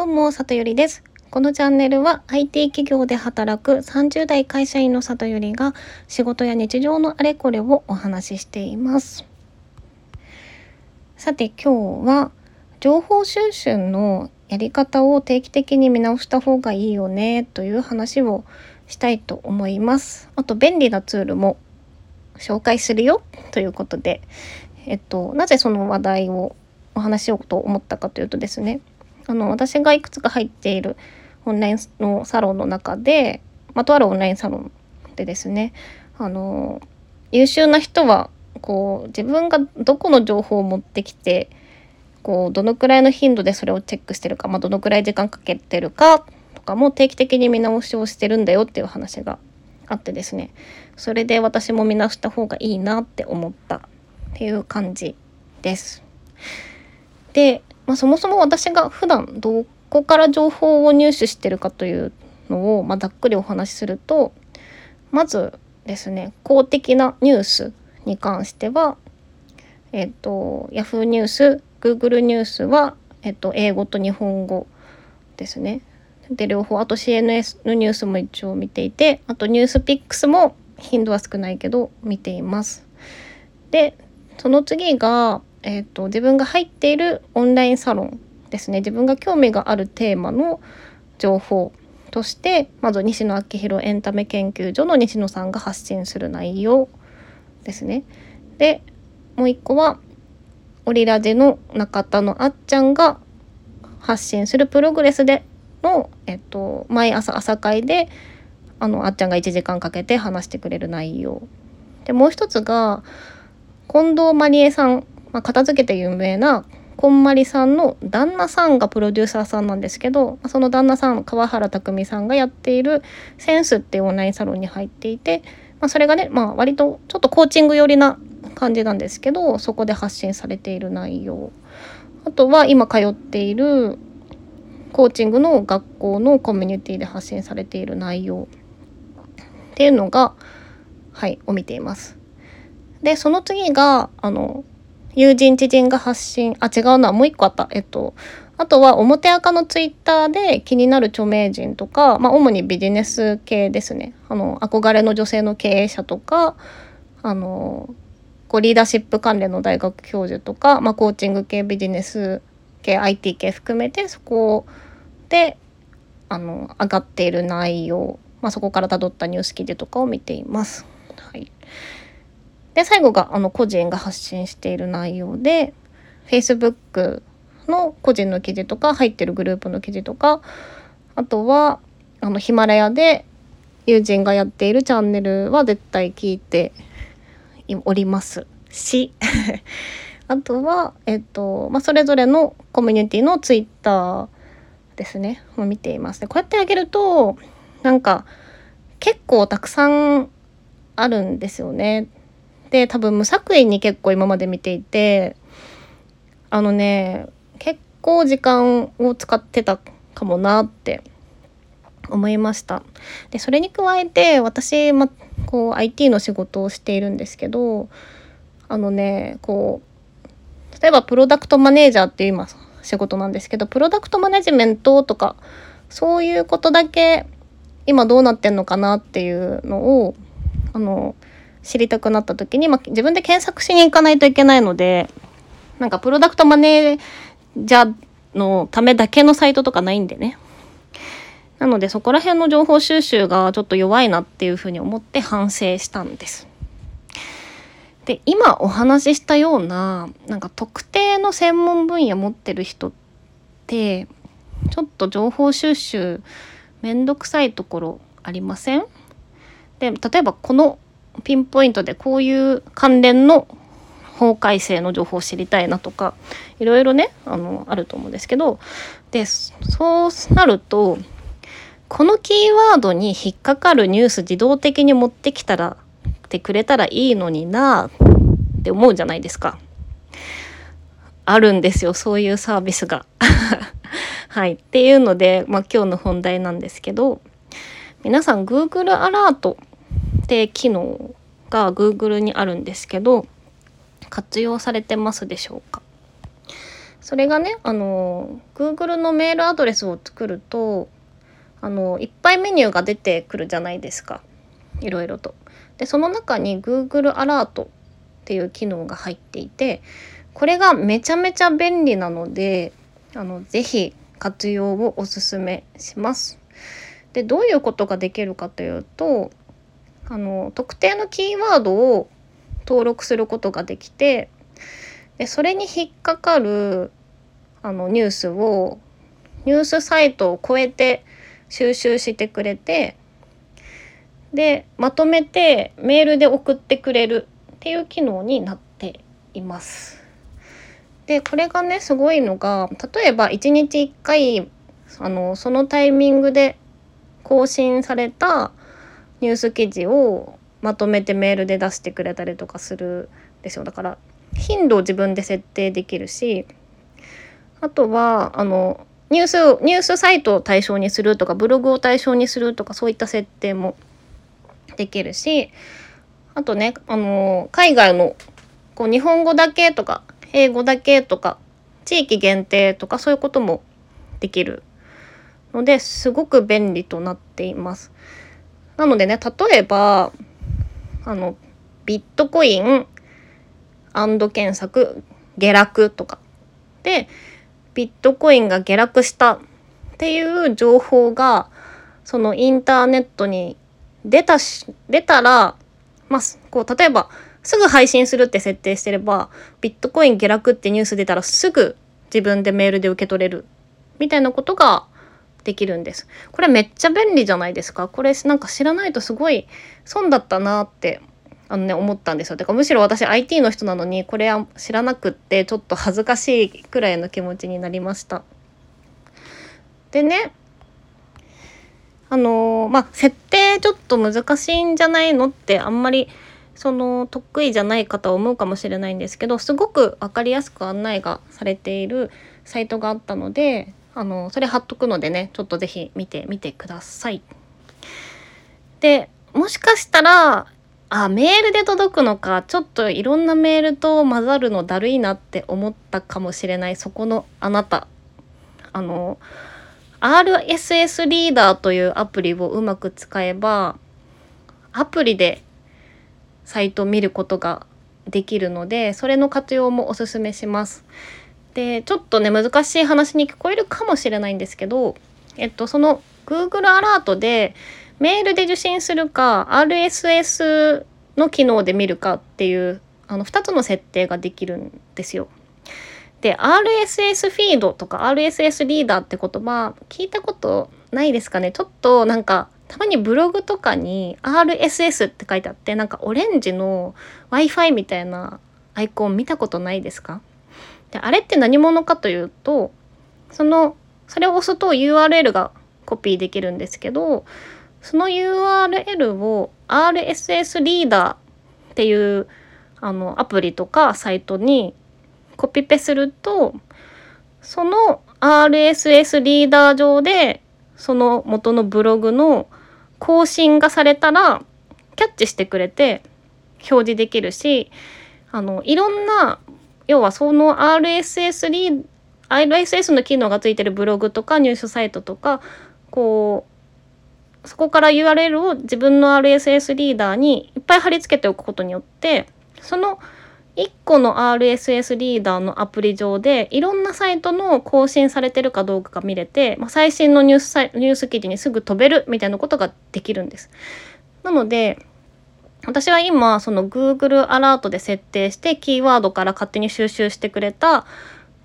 どうも、里よりです。このチャンネルは IT 企業で働く30代会社員の里よりが仕事や日常のあれこれをお話ししています。さて今日は情報収集のやり方を定期的に見直した方がいいよねという話をしたいと思います。あと便利なツールも紹介するよということで、えっと、なぜその話題をお話しようと思ったかというとですねあの私がいくつか入っているオンラインのサロンの中で、まあ、とあるオンラインサロンでですねあの優秀な人はこう自分がどこの情報を持ってきてこうどのくらいの頻度でそれをチェックしてるか、まあ、どのくらい時間かけてるかとかも定期的に見直しをしてるんだよっていう話があってですねそれで私も見直した方がいいなって思ったっていう感じです。でまあ、そもそも私が普段どこから情報を入手してるかというのを、まあ、ざっくりお話しするとまずですね公的なニュースに関してはえっ、と Yahoo ニュース Google ニュースは、えっ、と、英語と日本語ですね。で両方あと CNS のニュースも一応見ていてあとニュースピックスも頻度は少ないけど見ています。でその次がえーと、自分が入っているオンラインサロンですね自分が興味があるテーマの情報としてまず西野昭弘エンタメ研究所の西野さんが発信する内容ですね。でもう一個はオリラジの中田のあっちゃんが発信するプログレスでの、えっと、毎朝朝会であのあっちゃんが1時間かけて話してくれる内容。でもう一つが近藤まりえさんまあ、片付けて有名なこんまりさんの旦那さんがプロデューサーさんなんですけどその旦那さん川原拓海さんがやっているセンスっていうオンラインサロンに入っていて、まあ、それがね、まあ、割とちょっとコーチング寄りな感じなんですけどそこで発信されている内容あとは今通っているコーチングの学校のコミュニティで発信されている内容っていうのがはいを見ています。でその次があの友人知人が発信。あ違うな。もう一個あった。えっとあとは表垢のツイッターで気になる著名人とか、まあ、主にビジネス系ですね。あの憧れの女性の経営者とかあのこうリーダーシップ関連の大学教授とか、まあ、コーチング系ビジネス系 IT 系含めてそこであの上がっている内容、まあ、そこからたどったニュース記事とかを見ています。はい。で最後があの個人が発信している内容で Facebook の個人の記事とか入ってるグループの記事とかあとはあのヒマラヤで友人がやっているチャンネルは絶対聞いておりますし あとは、えっとまあ、それぞれのコミュニティのツイッターですねを見ています。でこうやってあげるとなんか結構たくさんあるんですよね。で多分無作為に結構今まで見ていてあのね結構時間を使ってたかもなって思いました。でそれに加えて私、ま、こう IT の仕事をしているんですけどあのねこう例えばプロダクトマネージャーっていう今仕事なんですけどプロダクトマネジメントとかそういうことだけ今どうなってんのかなっていうのをあの知りたくなった時に、まあ、自分で検索しに行かないといけないのでなんかプロダクトマネージャーのためだけのサイトとかないんでねなのでそこら辺の情報収集がちょっと弱いなっていうふうに思って反省したんです。で今お話ししたようななんか特定の専門分野持ってる人ってちょっと情報収集めんどくさいところありません？で例えばこのピンポイントでこういう関連の法改正の情報を知りたいなとかいろいろねあのあると思うんですけどでそうなるとこのキーワードに引っかかるニュース自動的に持ってきたらってくれたらいいのになって思うじゃないですか。あるんですよそういうサービスが。はいっていうので、まあ、今日の本題なんですけど皆さん Google アラート定機能が Google にあるんですけど活用されてますでしょうか？それがねあの Google のメールアドレスを作るとあのいっぱいメニューが出てくるじゃないですかいろいろと。でその中に Google アラートっていう機能が入っていてこれがめちゃめちゃ便利なのであのぜひ活用をおすすめします。でどういうことができるかというとあの特定のキーワードを登録することができてでそれに引っかかるあのニュースをニュースサイトを超えて収集してくれてでまとめてメールで送ってくれるっていう機能になっています。でこれがねすごいのが例えば1日1回あのそのタイミングで更新されたニュース記事をまとめてメールで出してくれたりとかするんですよだから頻度を自分で設定できるしあとはあのニュースニュースサイトを対象にするとかブログを対象にするとかそういった設定もできるしあとねあの海外のこう日本語だけとか英語だけとか地域限定とかそういうこともできるのですごく便利となっています。なのでね例えばあのビットコイン検索下落とか。でビットコインが下落したっていう情報がそのインターネットに出たし出たらまあこう例えばすぐ配信するって設定してればビットコイン下落ってニュース出たらすぐ自分でメールで受け取れる。みたいなことができるんです。これめっちゃ便利じゃないですか。これなんか知らないとすごい損だったなってあのね思ったんですよ。てかむしろ私 IT の人なのにこれは知らなくってちょっと恥ずかしいくらいの気持ちになりました。でねあのー、まあ設定ちょっと難しいんじゃないのってあんまりその得意じゃない方は思うかもしれないんですけどすごく分かりやすく案内がされているサイトがあったのであのそれ貼っとくのでねちょっと是非見てみてください。でもしかしたらあメールで届くのかちょっといろんなメールと混ざるのだるいなって思ったかもしれないそこのあなたあの RSS リーダーというアプリをうまく使えばアプリでサイトを見ることができるのでそれの活用もおすすめします。でちょっとね難しい話に聞こえるかもしれないんですけど、えっと、その Google アラートでメールで受信するか RSS の機能で見るかっていうあの2つの設定ができるんですよ。で RSS フィードとか RSS リーダーって言葉聞いたことないですかね？ちょっとなんかたまにブログとかに RSS って書いてあってなんかオレンジの Wi-Fi みたいなアイコン見たことないですか？であれって何者かというとそのそれを押すと URL がコピーできるんですけどその URL を RSS リーダーっていうあのアプリとかサイトにコピペするとその RSS リーダー上でその元のブログの更新がされたらキャッチしてくれて表示できるしあのいろんな要はその RSS リ RSS の機能がついてるブログとかニュースサイトとかこうそこから URL を自分の RSS リーダーにいっぱい貼り付けておくことによってその1個の RSS リーダーのアプリ上でいろんなサイトの更新されてるかどうかが見れて、まあ、最新のニュースニュース記事にすぐ飛べるみたいなことができるんです。なので私は今その Google アラートで設定してキーワードから勝手に収集してくれた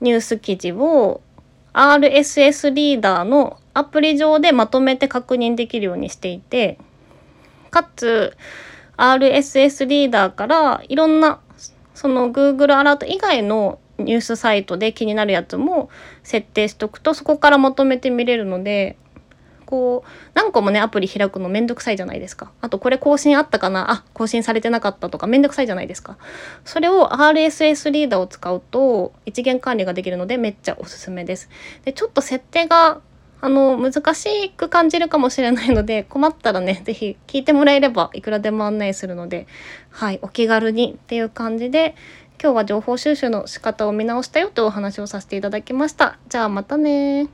ニュース記事を RSS リーダーのアプリ上でまとめて確認できるようにしていてかつ RSS リーダーからいろんなその Google アラート以外のニュースサイトで気になるやつも設定しとくとそこからまとめて見れるのでこう何個もねアプリ開くのめんどくさいじゃないですか。あとこれ更新あったかな？あ更新されてなかったとかめんどくさいじゃないですか。それを RSS リーダーを使うと一元管理ができるのでめっちゃおすすめです。でちょっと設定があの難しく感じるかもしれないので困ったらね是非聞いてもらえればいくらでも案内するのではいお気軽にっていう感じで今日は情報収集の仕方を見直したよというお話をさせていただきました。じゃあまたね